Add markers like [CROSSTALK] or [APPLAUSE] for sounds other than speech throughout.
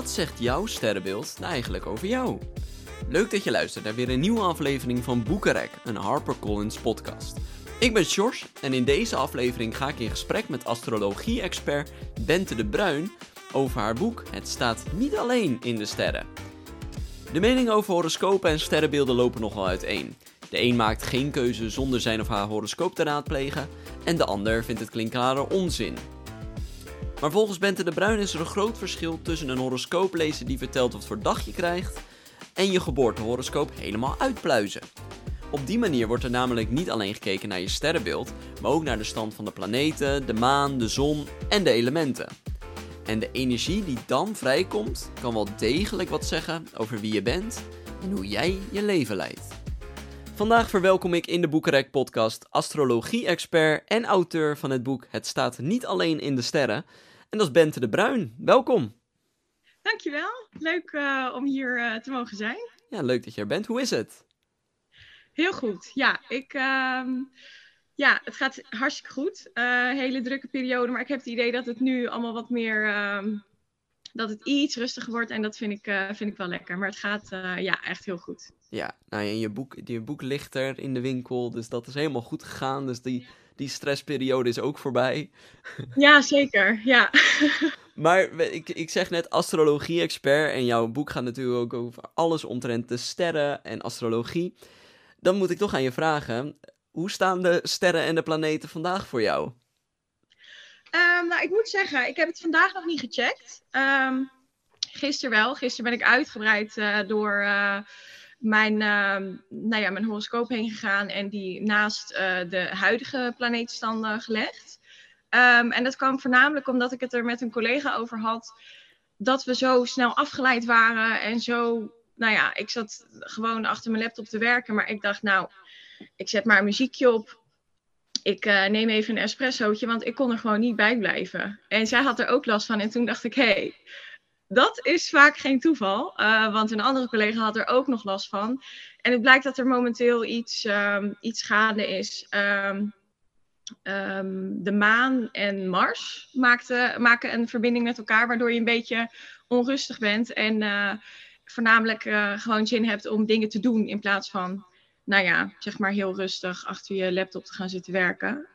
Wat zegt jouw sterrenbeeld nou eigenlijk over jou? Leuk dat je luistert naar weer een nieuwe aflevering van Boekenrek, een HarperCollins podcast. Ik ben Sjors en in deze aflevering ga ik in gesprek met astrologie-expert Bente de Bruin over haar boek Het staat niet alleen in de sterren. De meningen over horoscopen en sterrenbeelden lopen nogal uiteen. De een maakt geen keuze zonder zijn of haar horoscoop te raadplegen en de ander vindt het klinkklare onzin. Maar volgens Bente de Bruin is er een groot verschil tussen een horoscoop lezen die vertelt wat voor dag je krijgt en je geboortehoroscoop helemaal uitpluizen. Op die manier wordt er namelijk niet alleen gekeken naar je sterrenbeeld, maar ook naar de stand van de planeten, de maan, de zon en de elementen. En de energie die dan vrijkomt, kan wel degelijk wat zeggen over wie je bent en hoe jij je leven leidt. Vandaag verwelkom ik in de Boekenrek podcast astrologie-expert en auteur van het boek Het staat niet alleen in de sterren. En dat is Bente de Bruin. Welkom. Dankjewel. Leuk uh, om hier uh, te mogen zijn. Ja, leuk dat je er bent. Hoe is het? Heel goed. Ja, ik, uh, ja het gaat hartstikke goed. Uh, hele drukke periode, maar ik heb het idee dat het nu allemaal wat meer, ehm, dat het iets rustiger wordt en dat vind ik, vind ik wel lekker. Maar het gaat ja, echt heel goed. Ja, nou je boek, je boek ligt er in de winkel, dus dat is helemaal goed gegaan. Dus die, die stressperiode is ook voorbij. Ja, zeker. Ja. [LAUGHS] Maar ik, ik zeg net astrologie-expert en jouw boek gaat natuurlijk ook over alles omtrent de sterren en astrologie. Dan moet ik toch aan je vragen, hoe staan de sterren en de planeten vandaag voor jou? Um, nou, ik moet zeggen, ik heb het vandaag nog niet gecheckt. Um, gisteren wel. Gisteren ben ik uitgebreid uh, door... Uh, mijn, uh, nou ja, mijn horoscoop heen gegaan en die naast uh, de huidige planeetstanden gelegd. Um, en dat kwam voornamelijk omdat ik het er met een collega over had, dat we zo snel afgeleid waren en zo, nou ja, ik zat gewoon achter mijn laptop te werken, maar ik dacht, nou, ik zet maar een muziekje op. Ik uh, neem even een espressootje, want ik kon er gewoon niet bij blijven. En zij had er ook last van en toen dacht ik, hé, hey, dat is vaak geen toeval, uh, want een andere collega had er ook nog last van. En het blijkt dat er momenteel iets, um, iets gaande is. Um, um, de maan en Mars maakte, maken een verbinding met elkaar, waardoor je een beetje onrustig bent en uh, voornamelijk uh, gewoon zin hebt om dingen te doen in plaats van, nou ja, zeg maar heel rustig achter je laptop te gaan zitten werken.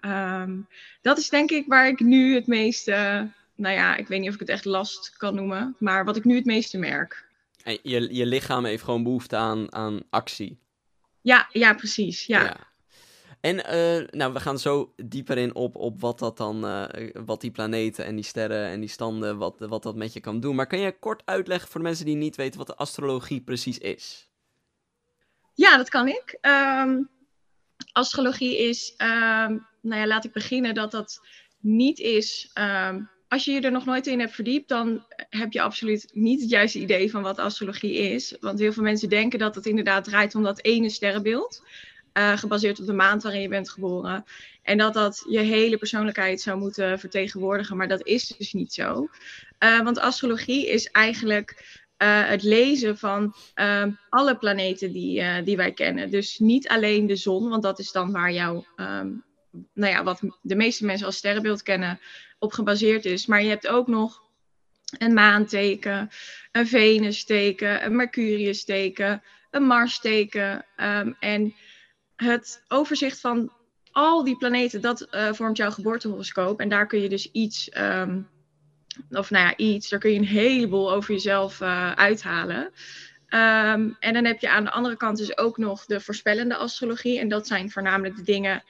dat is denk ik waar ik nu het meeste nou ja, ik weet niet of ik het echt last kan noemen, maar wat ik nu het meeste merk. En je, je lichaam heeft gewoon behoefte aan, aan actie. Ja, ja, precies. Ja. ja. En uh, nou, we gaan zo dieper in op, op wat dat dan, uh, wat die planeten en die sterren en die standen, wat, wat dat met je kan doen. Maar kan je kort uitleggen voor de mensen die niet weten wat de astrologie precies is? Ja, dat kan ik. Um, astrologie is, um, nou ja, laat ik beginnen dat dat niet is um, als je je er nog nooit in hebt verdiept, dan heb je absoluut niet het juiste idee van wat astrologie is. Want heel veel mensen denken dat het inderdaad draait om dat ene sterrenbeeld. Uh, gebaseerd op de maand waarin je bent geboren. En dat dat je hele persoonlijkheid zou moeten vertegenwoordigen. Maar dat is dus niet zo. Uh, want astrologie is eigenlijk uh, het lezen van alle planeten die, die wij kennen. Dus niet alleen de zon, want dat is dan waar jouw. Um, nou ja, wat de meeste mensen als sterrenbeeld kennen, op gebaseerd is. Maar je hebt ook nog een maanteken, een Venusteken, een Mercuriusteken, een Marsteken. Um, en het overzicht van al die planeten, dat uh, vormt jouw geboortehoroscoop. En daar kun je dus iets, um, of nou ja, iets, daar kun je een heleboel over jezelf uh, uithalen. Um, en dan heb je aan de andere kant dus ook nog de voorspellende astrologie. En dat zijn voornamelijk de dingen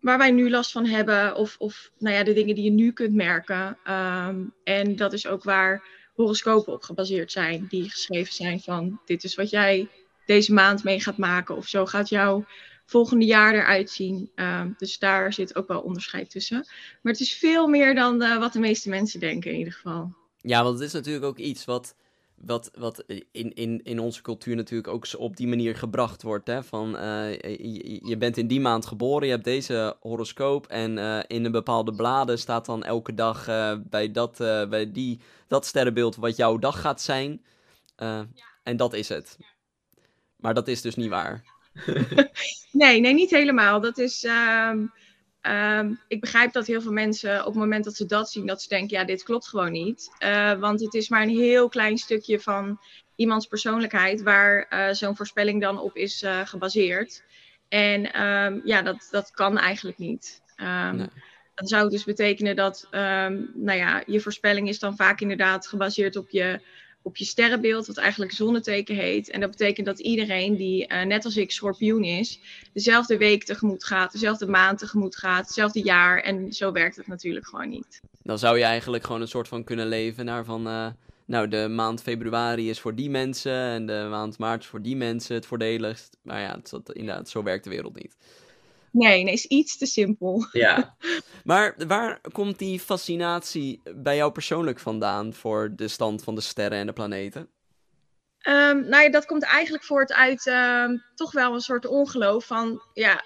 waar wij nu last van hebben. Of, of nou ja, de dingen die je nu kunt merken. Um, en dat is ook waar horoscopen op gebaseerd zijn. Die geschreven zijn van dit is wat jij deze maand mee gaat maken. Of zo gaat jouw volgende jaar eruit zien. Um, dus daar zit ook wel onderscheid tussen. Maar het is veel meer dan uh, wat de meeste mensen denken in ieder geval. Ja, want het is natuurlijk ook iets wat wat, wat in, in, in onze cultuur natuurlijk ook op die manier gebracht wordt. Hè? Van, uh, je, je, bent in die maand geboren, je hebt deze horoscoop en uh, in een bepaalde bladen staat dan elke dag uh, bij, dat, bij die, dat sterrenbeeld wat jouw dag gaat zijn. Ja. En dat is het. Maar dat is dus niet waar. [LAUGHS] nee, nee, niet helemaal. Dat is... Um ehm, ik begrijp dat heel veel mensen op het moment dat ze dat zien, dat ze denken, ja, dit klopt gewoon niet. Uh, want het is maar een heel klein stukje van iemands persoonlijkheid waar uh, zo'n voorspelling dan op is uh, gebaseerd. En um, ja, dat, dat kan eigenlijk niet. Um, nee. Dat zou dus betekenen dat, nou ja, je voorspelling is dan vaak inderdaad gebaseerd op je op je sterrenbeeld, wat eigenlijk zonneteken heet. En dat betekent dat iedereen die, uh, net als ik, schorpioen is, dezelfde week tegemoet gaat, dezelfde maand tegemoet gaat, hetzelfde jaar. En zo werkt het natuurlijk gewoon niet. Dan zou je eigenlijk gewoon een soort van kunnen leven naar van, uh, nou, de maand februari is voor die mensen en de maand maart is voor die mensen het voordeligst. Maar ja, het, inderdaad, zo werkt de wereld niet. Nee, nee, is iets te simpel. Ja. [LAUGHS] maar waar komt die fascinatie bij jou persoonlijk vandaan voor de stand van de sterren en de planeten? Um, nou ja, dat komt eigenlijk voort uit uh, toch wel een soort ongeloof van, ja,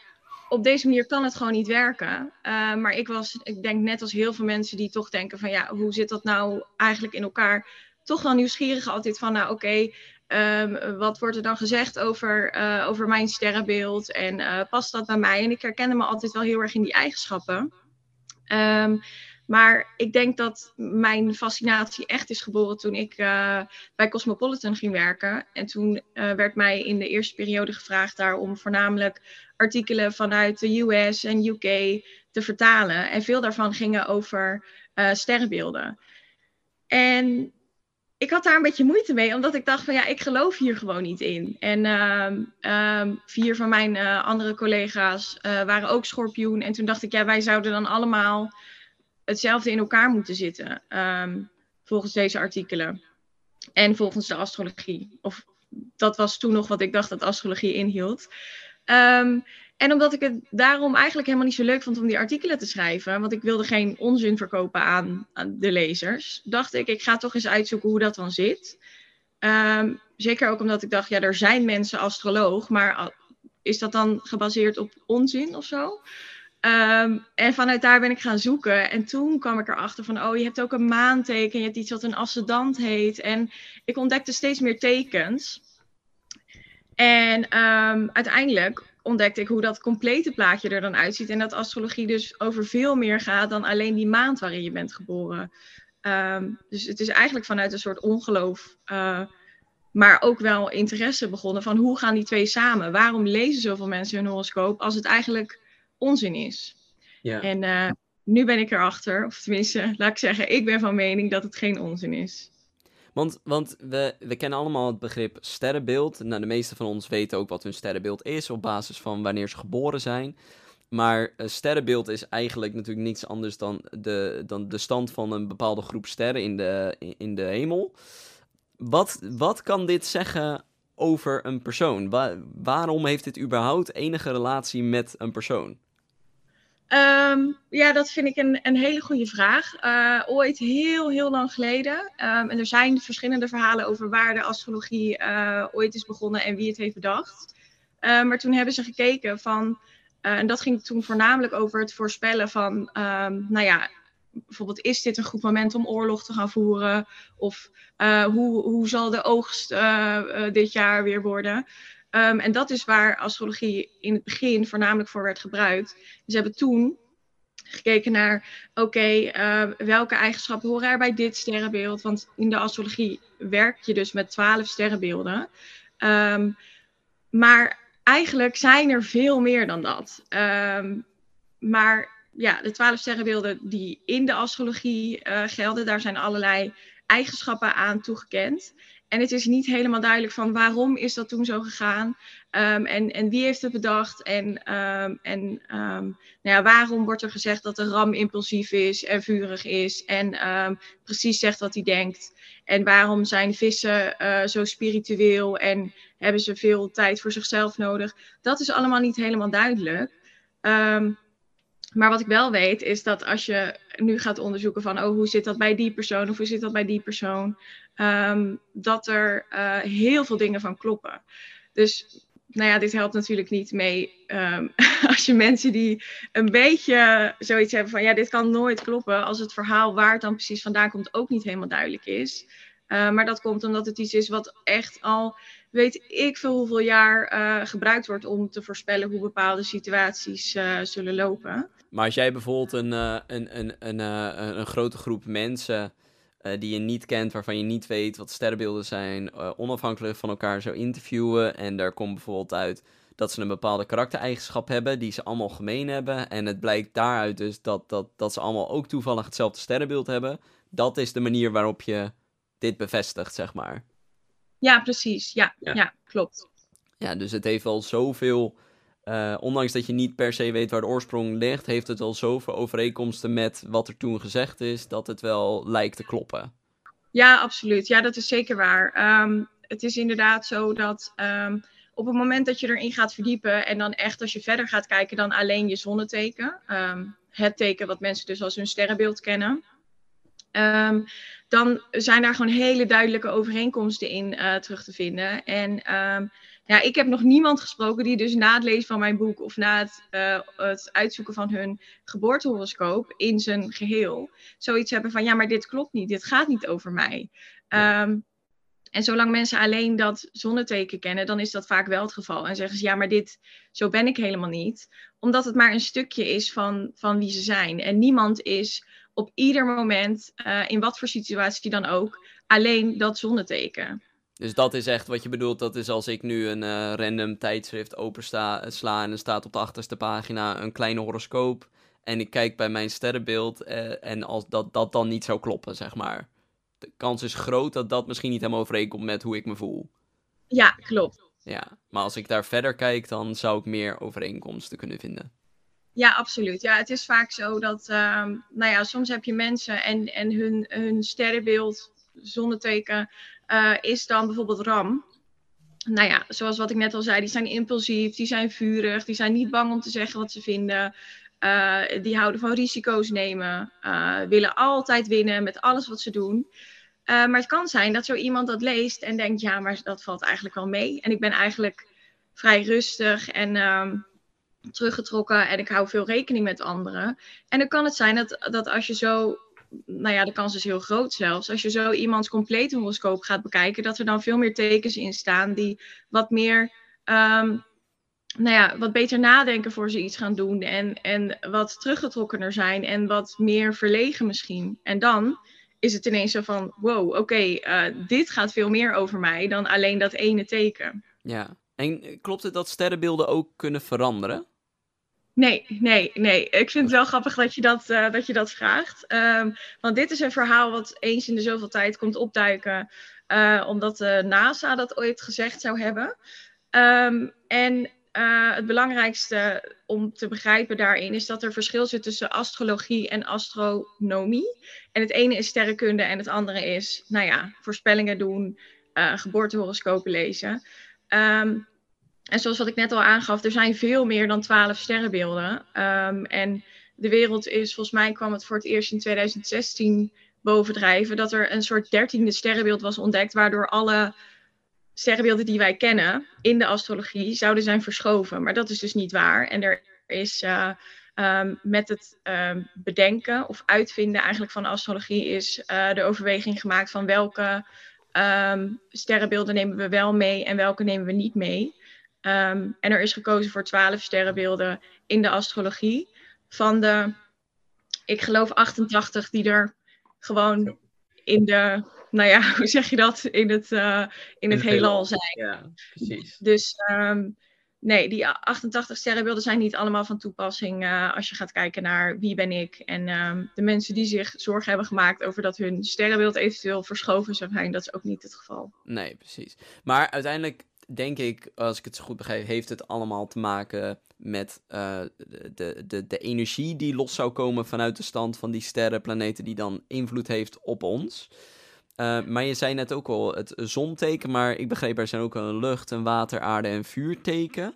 op deze manier kan het gewoon niet werken. Uh, maar ik was, ik denk net als heel veel mensen die toch denken van, ja, hoe zit dat nou eigenlijk in elkaar? Toch wel nieuwsgierig altijd van, nou oké, okay, Um, wat wordt er dan gezegd over, uh, over mijn sterrenbeeld en uh, past dat bij mij? En ik herkende me altijd wel heel erg in die eigenschappen. Um, maar ik denk dat mijn fascinatie echt is geboren toen ik uh, bij Cosmopolitan ging werken. En toen werd mij in de eerste periode gevraagd daar om voornamelijk artikelen vanuit de US en UK te vertalen. En veel daarvan gingen over sterrenbeelden. En ik had daar een beetje moeite mee, omdat ik dacht van ja, ik geloof hier gewoon niet in. En uh, um, vier van mijn uh, andere collega's uh, waren ook schorpioen. En toen dacht ik, ja, wij zouden dan allemaal hetzelfde in elkaar moeten zitten. Um, volgens deze artikelen. En volgens de astrologie. Of dat was toen nog wat ik dacht dat astrologie inhield. Um, en omdat ik het daarom eigenlijk helemaal niet zo leuk vond om die artikelen te schrijven, want ik wilde geen onzin verkopen aan, aan de lezers, dacht ik, ik ga toch eens uitzoeken hoe dat dan zit. Um, zeker ook omdat ik dacht, ja, er zijn mensen astroloog, maar is dat dan gebaseerd op onzin of zo? Um, en vanuit daar ben ik gaan zoeken. En toen kwam ik erachter van, oh, je hebt ook een maanteken. Je hebt iets wat een ascendant heet. En ik ontdekte steeds meer tekens. En um, uiteindelijk ontdekte ik hoe dat complete plaatje er dan uitziet. En dat astrologie dus over veel meer gaat dan alleen die maand waarin je bent geboren. Um, dus het is eigenlijk vanuit een soort ongeloof, uh, maar ook wel interesse begonnen van hoe gaan die twee samen? Waarom lezen zoveel mensen hun horoscoop als het eigenlijk onzin is? Ja. En uh, nu ben ik erachter, of tenminste, laat ik zeggen, ik ben van mening dat het geen onzin is. Want, want we, we kennen allemaal het begrip sterrenbeeld. Nou, de meeste van ons weten ook wat hun sterrenbeeld is op basis van wanneer ze geboren zijn. Maar een sterrenbeeld is eigenlijk natuurlijk niets anders dan de, dan de stand van een bepaalde groep sterren in de, in de hemel. Wat, wat kan dit zeggen over een persoon? waarom heeft dit überhaupt enige relatie met een persoon? Um, ja, dat vind ik een, een hele goede vraag. Uh, ooit heel, heel lang geleden. Um, en er zijn verschillende verhalen over waar de astrologie uh, ooit is begonnen en wie het heeft bedacht. Uh, maar toen hebben ze gekeken van, eh, en dat ging toen voornamelijk over het voorspellen van, nou ja, bijvoorbeeld is dit een goed moment om oorlog te gaan voeren? Of hoe, hoe zal de oogst dit jaar weer worden? Um, en dat is waar astrologie in het begin voornamelijk voor werd gebruikt. Ze hebben toen gekeken naar, oké, uh, welke eigenschappen horen er bij dit sterrenbeeld? Want in de astrologie werk je dus met twaalf sterrenbeelden. Um, maar eigenlijk zijn er veel meer dan dat. Maar ja, de twaalf sterrenbeelden die in de astrologie uh, gelden, daar zijn allerlei eigenschappen aan toegekend. En het is niet helemaal duidelijk van waarom is dat toen zo gegaan um, en, en wie heeft het bedacht en, um, en um, nou ja, waarom wordt er gezegd dat de ram impulsief is en vurig is en precies zegt wat hij denkt. En waarom zijn vissen uh, zo spiritueel en hebben ze veel tijd voor zichzelf nodig. Dat is allemaal niet helemaal duidelijk. Maar wat ik wel weet is dat als je nu gaat onderzoeken van oh, hoe zit dat bij die persoon of hoe zit dat bij die persoon, um, dat er uh, heel veel dingen van kloppen. Dus nou ja, dit helpt natuurlijk niet mee um, [LAUGHS] als je mensen die een beetje zoiets hebben van ja, dit kan nooit kloppen, als het verhaal waar het dan precies vandaan komt ook niet helemaal duidelijk is. Uh, maar dat komt omdat het iets is wat echt al weet ik veel hoeveel jaar gebruikt wordt om te voorspellen hoe bepaalde situaties zullen lopen. Maar als jij bijvoorbeeld een, een, een, een, een grote groep mensen die je niet kent, waarvan je niet weet wat sterrenbeelden zijn, onafhankelijk van elkaar zou interviewen en daar komt bijvoorbeeld uit dat ze een bepaalde karaktereigenschap hebben die ze allemaal gemeen hebben. En het blijkt daaruit dus dat, dat, dat ze allemaal ook toevallig hetzelfde sterrenbeeld hebben. Dat is de manier waarop je dit bevestigt, zeg maar. Ja, precies. Ja, ja. klopt. Ja, dus het heeft wel zoveel. Uh, ondanks dat je niet per se weet waar de oorsprong ligt, heeft het wel zoveel overeenkomsten met wat er toen gezegd is, dat het wel lijkt te kloppen. Ja, absoluut. Ja, dat is zeker waar. Ehm, het is inderdaad zo dat ehm, op het moment dat je erin gaat verdiepen en dan echt als je verder gaat kijken dan alleen je zonneteken, um, het teken wat mensen dus als hun sterrenbeeld kennen, dan zijn daar gewoon hele duidelijke overeenkomsten in uh, terug te vinden. En ja, ik heb nog niemand gesproken die dus na het lezen van mijn boek of na het, uh, het uitzoeken van hun geboortehoroscoop in zijn geheel zoiets hebben van ja, maar dit klopt niet, dit gaat niet over mij. Um, en zolang mensen alleen dat zonneteken kennen, dan is dat vaak wel het geval. En zeggen ze, ja, maar dit, zo ben ik helemaal niet. Omdat het maar een stukje is van, van wie ze zijn. En niemand is op ieder moment, uh, in wat voor situatie dan ook, alleen dat zonneteken. Dus dat is echt wat je bedoelt. Dat is als ik nu een uh, random tijdschrift opensla sla en er staat op de achterste pagina een kleine horoscoop. En ik kijk bij mijn sterrenbeeld uh, en als dat, dat dan niet zou kloppen, zeg maar de kans is groot dat dat misschien niet helemaal overeenkomt met hoe ik me voel. Ja, klopt. Ja, maar als ik daar verder kijk, dan zou ik meer overeenkomsten kunnen vinden. Ja, absoluut. Ja, het is vaak zo dat, um, nou ja, soms heb je mensen en, en hun, hun sterrenbeeld, zonneteken, uh, is dan bijvoorbeeld ram. Nou ja, zoals wat ik net al zei, die zijn impulsief, die zijn vurig, die zijn niet bang om te zeggen wat ze vinden. Uh, die houden van risico's nemen, uh, willen altijd winnen met alles wat ze doen. Maar het kan zijn dat zo iemand dat leest en denkt, ja, maar dat valt eigenlijk wel mee. En ik ben eigenlijk vrij rustig en um, teruggetrokken en ik hou veel rekening met anderen. En dan kan het zijn dat, dat als je zo, nou ja, de kans is heel groot zelfs, als je zo iemands complete horoscoop gaat bekijken, dat er dan veel meer tekens in staan die wat meer, um, nou ja, wat beter nadenken voor ze iets gaan doen en, en wat teruggetrokkener zijn en wat meer verlegen misschien. En dan is het ineens zo van, wow, oké, uh, dit gaat veel meer over mij dan alleen dat ene teken. Ja, en klopt het dat sterrenbeelden ook kunnen veranderen? Nee, nee, nee. Ik vind het wel grappig dat je dat, uh, dat, je dat vraagt. Um, want dit is een verhaal wat eens in de zoveel tijd komt opduiken, uh, omdat de NASA dat ooit gezegd zou hebben. Um, en het belangrijkste om te begrijpen daarin is dat er verschil zit tussen astrologie en astronomie. En het ene is sterrenkunde en het andere is, nou ja, voorspellingen doen, geboortehoroscopen lezen. Um, en zoals wat ik net al aangaf, er zijn veel meer dan twaalf sterrenbeelden. Um, en de wereld is, volgens mij kwam het voor het eerst in 2016 bovendrijven, dat er een soort dertiende sterrenbeeld was ontdekt, waardoor alle sterrenbeelden die wij kennen in de astrologie zouden zijn verschoven. Maar dat is dus niet waar. En er is uh, um, met het um, bedenken of uitvinden eigenlijk van astrologie is uh, de overweging gemaakt van welke sterrenbeelden nemen we wel mee en welke nemen we niet mee. En er is gekozen voor twaalf sterrenbeelden in de astrologie. Van de, ik geloof 88 die er gewoon in de nou ja, [LAUGHS] hoe zeg je dat, in het, uh, in het, het heelal zijn. Ja, precies. Dus um, nee, die 88 sterrenbeelden zijn niet allemaal van toepassing uh, als je gaat kijken naar wie ben ik. En um, de mensen die zich zorgen hebben gemaakt over dat hun sterrenbeeld eventueel verschoven zou zijn, dat is ook niet het geval. Nee, precies. Maar uiteindelijk denk ik, als ik het zo goed begrijp, heeft het allemaal te maken met uh, de, de, de energie die los zou komen vanuit de stand van die sterren, planeten, die dan invloed heeft op ons. Uh, maar je zei net ook al het zonteken, maar ik begreep er zijn ook een lucht, een water, aarde en vuurteken.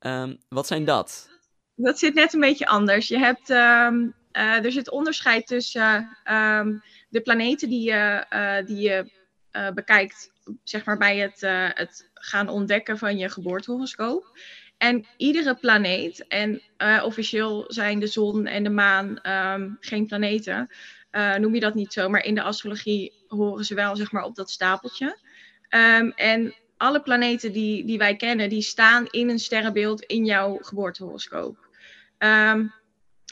Um, wat zijn dat? Dat zit net een beetje anders. Je hebt, um, uh, er zit onderscheid tussen um, de planeten die je, die je bekijkt, zeg maar bij het, het gaan ontdekken van je geboortehoroscoop. En iedere planeet, en officieel zijn de zon en de maan geen planeten, uh, noem je dat niet zo, maar in de astrologie horen ze wel zeg maar, op dat stapeltje. Um, en alle planeten die, die wij kennen, die staan in een sterrenbeeld in jouw geboortehoroscoop. Ehm,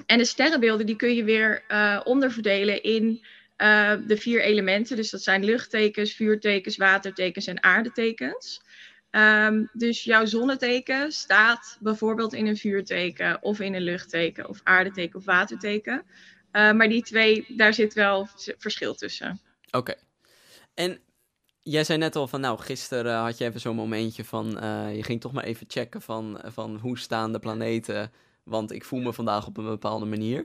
en de sterrenbeelden die kun je weer onderverdelen in uh, de vier elementen. Dus dat zijn luchttekens, vuurtekens, watertekens en aardetekens. Um, dus jouw zonneteken staat bijvoorbeeld in een vuurteken of in een luchtteken of aardeteken of waterteken. Uh, maar die twee, daar zit wel verschil tussen. Oké. En jij zei net al van, nou, gisteren had je even zo'n momentje van, uh, je ging toch maar even checken van, van hoe staan de planeten, want ik voel me vandaag op een bepaalde manier.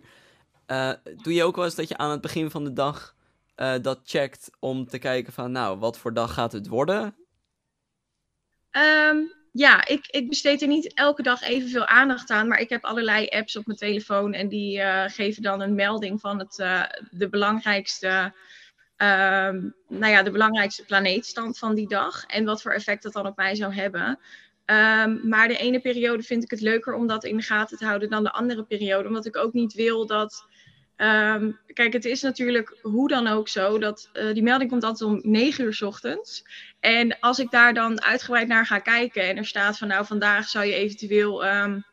Uh, doe je ook wel eens dat je aan het begin van de dag uh, dat checkt om te kijken van, nou, wat voor dag gaat het worden? Um, ja, ik, ik besteed er niet elke dag evenveel aandacht aan, maar ik heb allerlei apps op mijn telefoon en die uh, geven dan een melding van het, de belangrijkste, um, nou ja, de belangrijkste planeetstand van die dag en wat voor effect dat dan op mij zou hebben. Um, maar de ene periode vind ik het leuker om dat in de gaten te houden dan de andere periode, omdat ik ook niet wil dat Um, kijk, het is natuurlijk hoe dan ook zo dat uh, die melding komt altijd om 9 uur s ochtends. En als ik daar dan uitgebreid naar ga kijken en er staat van nou vandaag zou je eventueel um,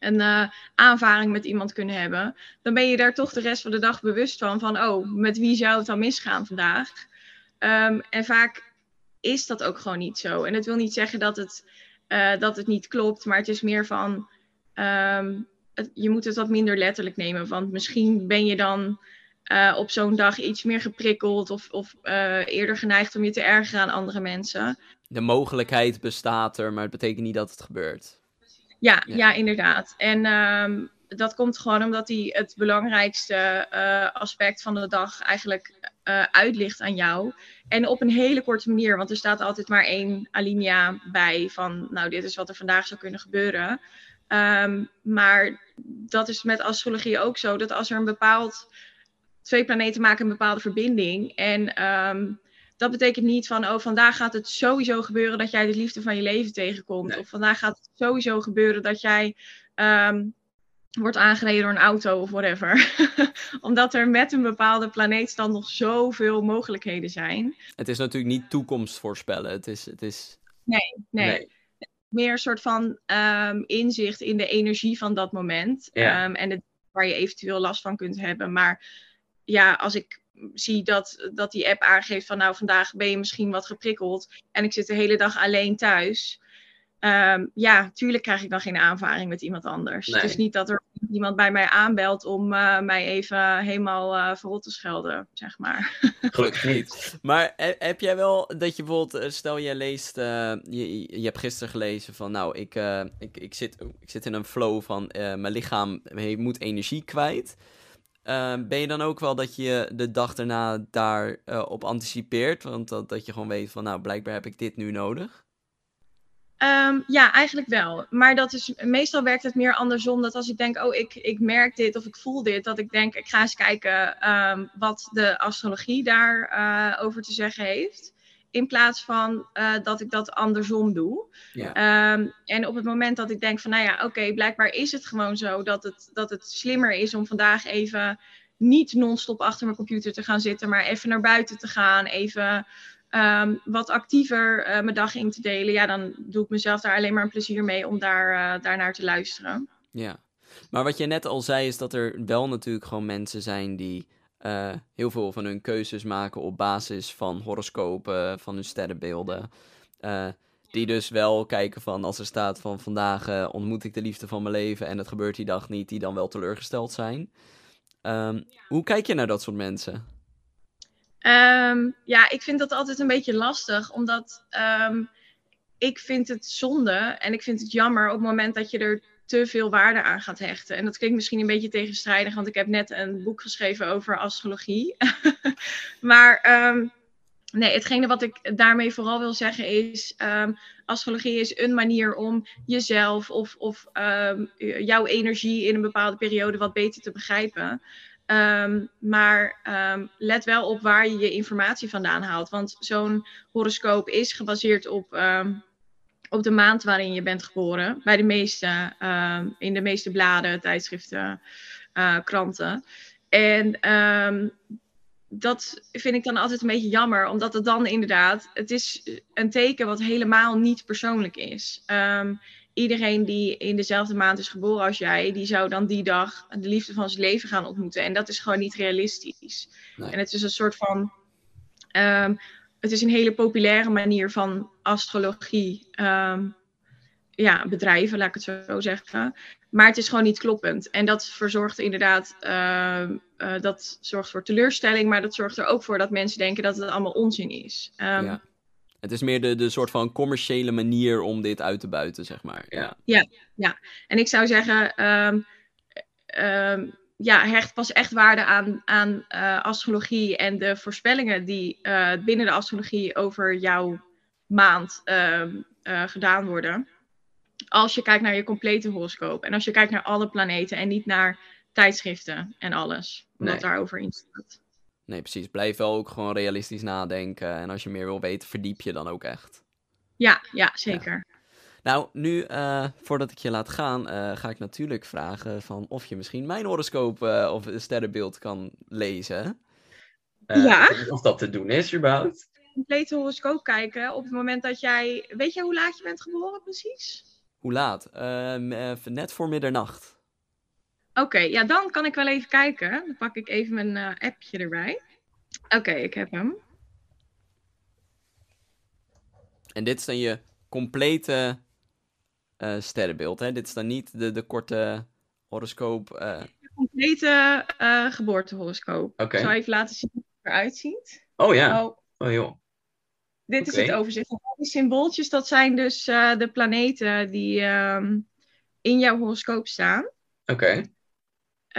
een uh, aanvaring met iemand kunnen hebben, dan ben je daar toch de rest van de dag bewust van van oh, met wie zou het dan misgaan vandaag? Um, en vaak is dat ook gewoon niet zo. En het wil niet zeggen dat het, uh, dat het niet klopt, maar het is meer van je moet het wat minder letterlijk nemen. Want misschien ben je dan uh, op zo'n dag iets meer geprikkeld of, of uh, eerder geneigd om je te ergeren aan andere mensen. De mogelijkheid bestaat er, maar het betekent niet dat het gebeurt. Ja, ja. ja inderdaad. En um, dat komt gewoon omdat hij het belangrijkste uh, aspect van de dag eigenlijk uitlicht aan jou. En op een hele korte manier, want er staat altijd maar één alinea bij van, nou, dit is wat er vandaag zou kunnen gebeuren. Um, maar dat is met astrologie ook zo, dat als er een bepaald. Twee planeten maken een bepaalde verbinding. En um, dat betekent niet van, oh, vandaag gaat het sowieso gebeuren dat jij de liefde van je leven tegenkomt. Nee. Of vandaag gaat het sowieso gebeuren dat jij um, wordt aangereden door een auto of whatever. [LAUGHS] Omdat er met een bepaalde planeetstand nog zoveel mogelijkheden zijn. Het is natuurlijk niet toekomst voorspellen. Het is. Het is... Nee, nee. nee meer een soort van um, inzicht in de energie van dat moment. Ja. Um, en het, waar je eventueel last van kunt hebben. Maar ja, als ik zie dat, dat die app aangeeft van nou vandaag ben je misschien wat geprikkeld en ik zit de hele dag alleen thuis. Um, ja, tuurlijk krijg ik dan geen aanvaring met iemand anders. Nee. Het is niet dat er iemand bij mij aanbelt om uh, mij even helemaal uh, verrot te schelden, zeg maar. [LAUGHS] Gelukkig niet. Maar heb jij wel dat je bijvoorbeeld, eh, stel jij leest, uh, je, je hebt gisteren gelezen van nou, ik, uh, ik, ik, zit, ik zit in een flow van mijn lichaam moet energie kwijt. ben je dan ook wel dat je de dag daarna daarop op anticipeert? Want dat, dat je gewoon weet van nou, blijkbaar heb ik dit nu nodig? Um, ja, eigenlijk wel. Maar dat is, meestal werkt het meer andersom. Dat als ik denk, oh, ik, ik merk dit of ik voel dit, dat ik denk, ik ga eens kijken um, wat de astrologie daarover uh, over te zeggen heeft. In plaats van uh, dat ik dat andersom doe. Ja. Um, en op het moment dat ik denk van, nou ja, oké, okay, blijkbaar is het gewoon zo dat het, dat het slimmer is om vandaag even niet non-stop achter mijn computer te gaan zitten, maar even naar buiten te gaan, even um, wat actiever uh, mijn dag in te delen, ja, dan doe ik mezelf daar alleen maar een plezier mee om daar, uh, daarnaar te luisteren. Ja, maar wat je net al zei is dat er wel natuurlijk gewoon mensen zijn die uh, heel veel van hun keuzes maken op basis van horoscopen, van hun sterrenbeelden. die dus wel kijken van als er staat van vandaag ontmoet ik de liefde van mijn leven en het gebeurt die dag niet, die dan wel teleurgesteld zijn. Um, hoe kijk je naar dat soort mensen? Um, ja, ik vind dat altijd een beetje lastig, omdat um, ik vind het zonde en ik vind het jammer op het moment dat je er te veel waarde aan gaat hechten. En dat klinkt misschien een beetje tegenstrijdig, want ik heb net een boek geschreven over astrologie. [LAUGHS] maar um, nee, hetgene wat ik daarmee vooral wil zeggen is, astrologie is een manier om jezelf of, of jouw energie in een bepaalde periode wat beter te begrijpen. Um, maar um, let wel op waar je je informatie vandaan haalt. Want zo'n horoscoop is gebaseerd op, um, op de maand waarin je bent geboren. Bij de meeste, in de meeste bladen, tijdschriften, uh, kranten. En dat vind ik dan altijd een beetje jammer, omdat het dan inderdaad, het is een teken wat helemaal niet persoonlijk is. Ehm, iedereen die in dezelfde maand is geboren als jij, die zou dan die dag de liefde van zijn leven gaan ontmoeten. En dat is gewoon niet realistisch. En het is een soort van, ehm, het is een hele populaire manier van astrologie um, ja, bedrijven, laat ik het zo zeggen. Maar het is gewoon niet kloppend. En dat verzorgt inderdaad, uh, dat zorgt voor teleurstelling, maar dat zorgt er ook voor dat mensen denken dat het allemaal onzin is. Um, ja. Het is meer de, de soort van commerciële manier om dit uit te buiten, zeg maar. Ja, ja, ja. en ik zou zeggen, um, ja, hecht pas echt waarde aan, aan uh, astrologie en de voorspellingen die uh, binnen de astrologie over jouw maand gedaan worden als je kijkt naar je complete horoscoop. En als je kijkt naar alle planeten en niet naar tijdschriften en alles. Wat nee. daarover in staat. Nee, precies. Blijf wel ook gewoon realistisch nadenken. En als je meer wil weten, verdiep je dan ook echt. Ja, ja zeker. Nou, nu, uh, voordat ik je laat gaan, uh, ga ik natuurlijk vragen van of je misschien mijn horoscoop uh, of sterrenbeeld kan lezen. ja. Of dat te doen is, überhaupt. Complete horoscoop kijken op het moment dat jij... Weet je hoe laat je bent geboren precies? Hoe laat? Net voor middernacht. Oké, ja, dan kan ik wel even kijken. Dan pak ik even mijn uh, appje erbij. Oké, ik heb hem. En dit is dan je complete uh, sterrenbeeld, hè? Dit is dan niet de, de korte horoscoop. De complete geboortehoroscoop. Oké. Ik zal even laten zien hoe het eruit ziet. Oh ja. Oh, oh joh. Dit is het overzicht. Die symbooltjes, dat zijn dus uh, de planeten die um, in jouw horoscoop staan. Oké. Okay.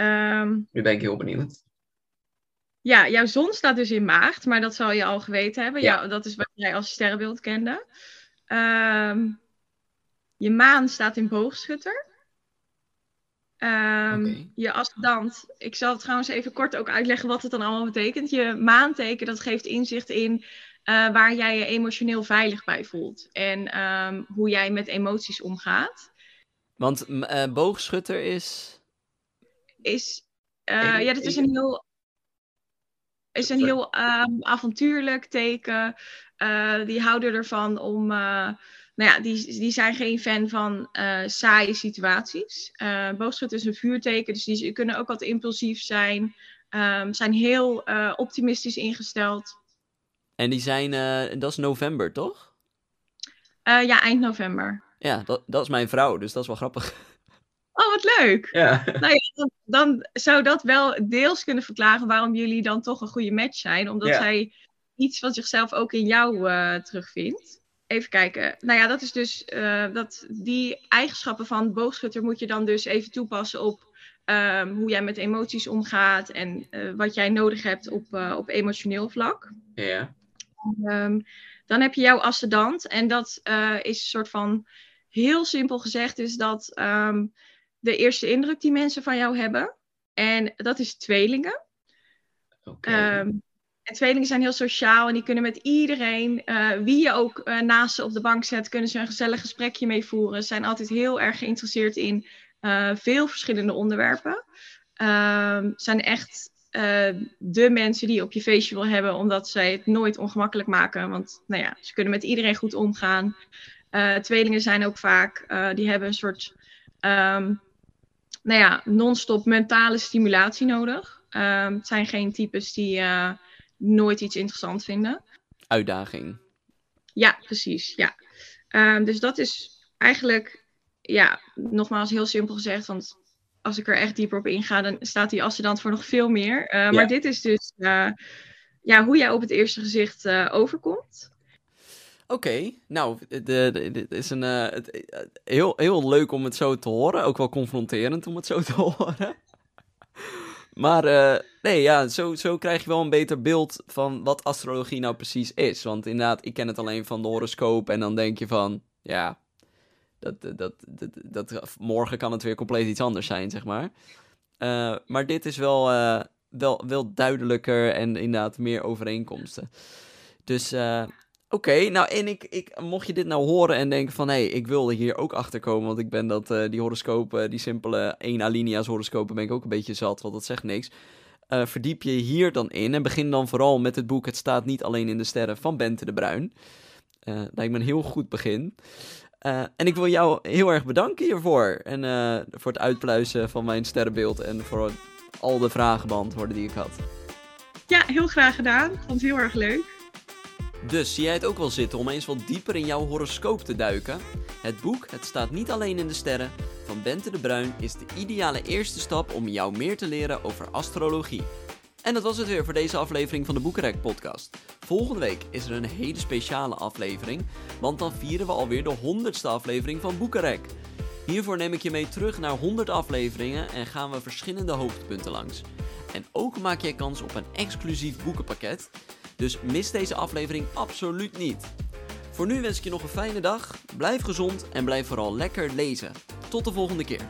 Um, nu ben ik heel benieuwd. Ja, jouw zon staat dus in maagd, maar dat zal je al geweten hebben. Ja. dat is wat jij als sterrenbeeld kende. Um, je maan staat in boogschutter. Um, okay. Je ascendant, ik zal trouwens even kort ook uitleggen wat het dan allemaal betekent. Je maanteken, dat geeft inzicht in uh, waar jij je emotioneel veilig bij voelt. En um, hoe jij met emoties omgaat. Want uh, boogschutter is. Is. Uh, ja, dat is een heel. Is een heel um, avontuurlijk teken. die houden ervan om. nou ja, die, die zijn geen fan van saaie situaties. boogschutter is een vuurteken, dus die kunnen ook wat impulsief zijn. Um, zijn heel optimistisch ingesteld. En die zijn, uh, dat is november, toch? Uh, ja, eind november. Ja, dat, dat is mijn vrouw, dus dat is wel grappig. [LAUGHS] Wat leuk. Ja. Nou ja, dan, dan, zou dat wel deels kunnen verklaren waarom jullie dan toch een goede match zijn. Omdat zij iets van zichzelf ook in jou uh, terugvindt. Even kijken. Nou ja, dat is dus dat die eigenschappen van boogschutter moet je dan dus even toepassen op um, hoe jij met emoties omgaat en wat jij nodig hebt op, op emotioneel vlak. Ja. Um, dan heb je jouw ascendant. En dat is een soort van, heel simpel gezegd, is dat um, de eerste indruk die mensen van jou hebben. En dat is tweelingen. Okay. Um, en tweelingen zijn heel sociaal en die kunnen met iedereen, uh, wie je ook uh, naast ze op de bank zet, kunnen ze een gezellig gesprekje mee voeren. Ze zijn altijd heel erg geïnteresseerd in veel verschillende onderwerpen. zijn echt de mensen die je op je feestje wil hebben, omdat zij het nooit ongemakkelijk maken. Want nou ja, ze kunnen met iedereen goed omgaan. Tweelingen zijn ook vaak, die hebben een soort um, nou ja, non-stop mentale stimulatie nodig. Um, het zijn geen types die nooit iets interessant vinden. Uitdaging. Ja, precies. Ja. Um, dus dat is eigenlijk, ja, nogmaals heel simpel gezegd, want als ik er echt dieper op inga, dan staat die ascendant voor nog veel meer. Uh, maar dit is dus uh, ja, hoe jij op het eerste gezicht overkomt. Oké, nou, het is een, het, heel, heel leuk om het zo te horen. Ook wel confronterend om het zo te [LAUGHS] horen. maar nee, ja, zo, zo krijg je wel een beter beeld van wat astrologie nou precies is. Want inderdaad, ik ken het alleen van de horoscoop en dan denk je van, ja, dat, dat, dat, dat, morgen kan het weer compleet iets anders zijn, zeg maar. Maar dit is wel, wel, wel duidelijker en inderdaad meer overeenkomsten. Dus uh, oké, nou en ik, ik, mocht je dit nou horen en denken van... hé, ik wil hier ook achter komen, want ik ben dat, die horoscopen, die simpele 1 alinea's horoscopen ben ik ook een beetje zat, want dat zegt niks. eh, verdiep je hier dan in. En begin dan vooral met het boek Het staat niet alleen in de sterren van Bente de Bruin. Uh, lijkt me een heel goed begin. En ik wil jou heel erg bedanken hiervoor. En voor het uitpluizen van mijn sterrenbeeld. En voor al de vragen beantwoorden die ik had. Ja, heel graag gedaan. Vond heel erg leuk. Dus zie jij het ook wel zitten om eens wat dieper in jouw horoscoop te duiken? Het boek Het staat niet alleen in de sterren van Bente de Bruin is de ideale eerste stap om jou meer te leren over astrologie. En dat was het weer voor deze aflevering van de Boekenrek podcast. Volgende week is er een hele speciale aflevering, want dan vieren we alweer de 100ste aflevering van Boekenrek. Hiervoor neem ik je mee terug naar 100 afleveringen en gaan we verschillende hoogtepunten langs. En ook maak jij kans op een exclusief boekenpakket. Dus mis deze aflevering absoluut niet. Voor nu wens ik je nog een fijne dag, blijf gezond en blijf vooral lekker lezen. Tot de volgende keer.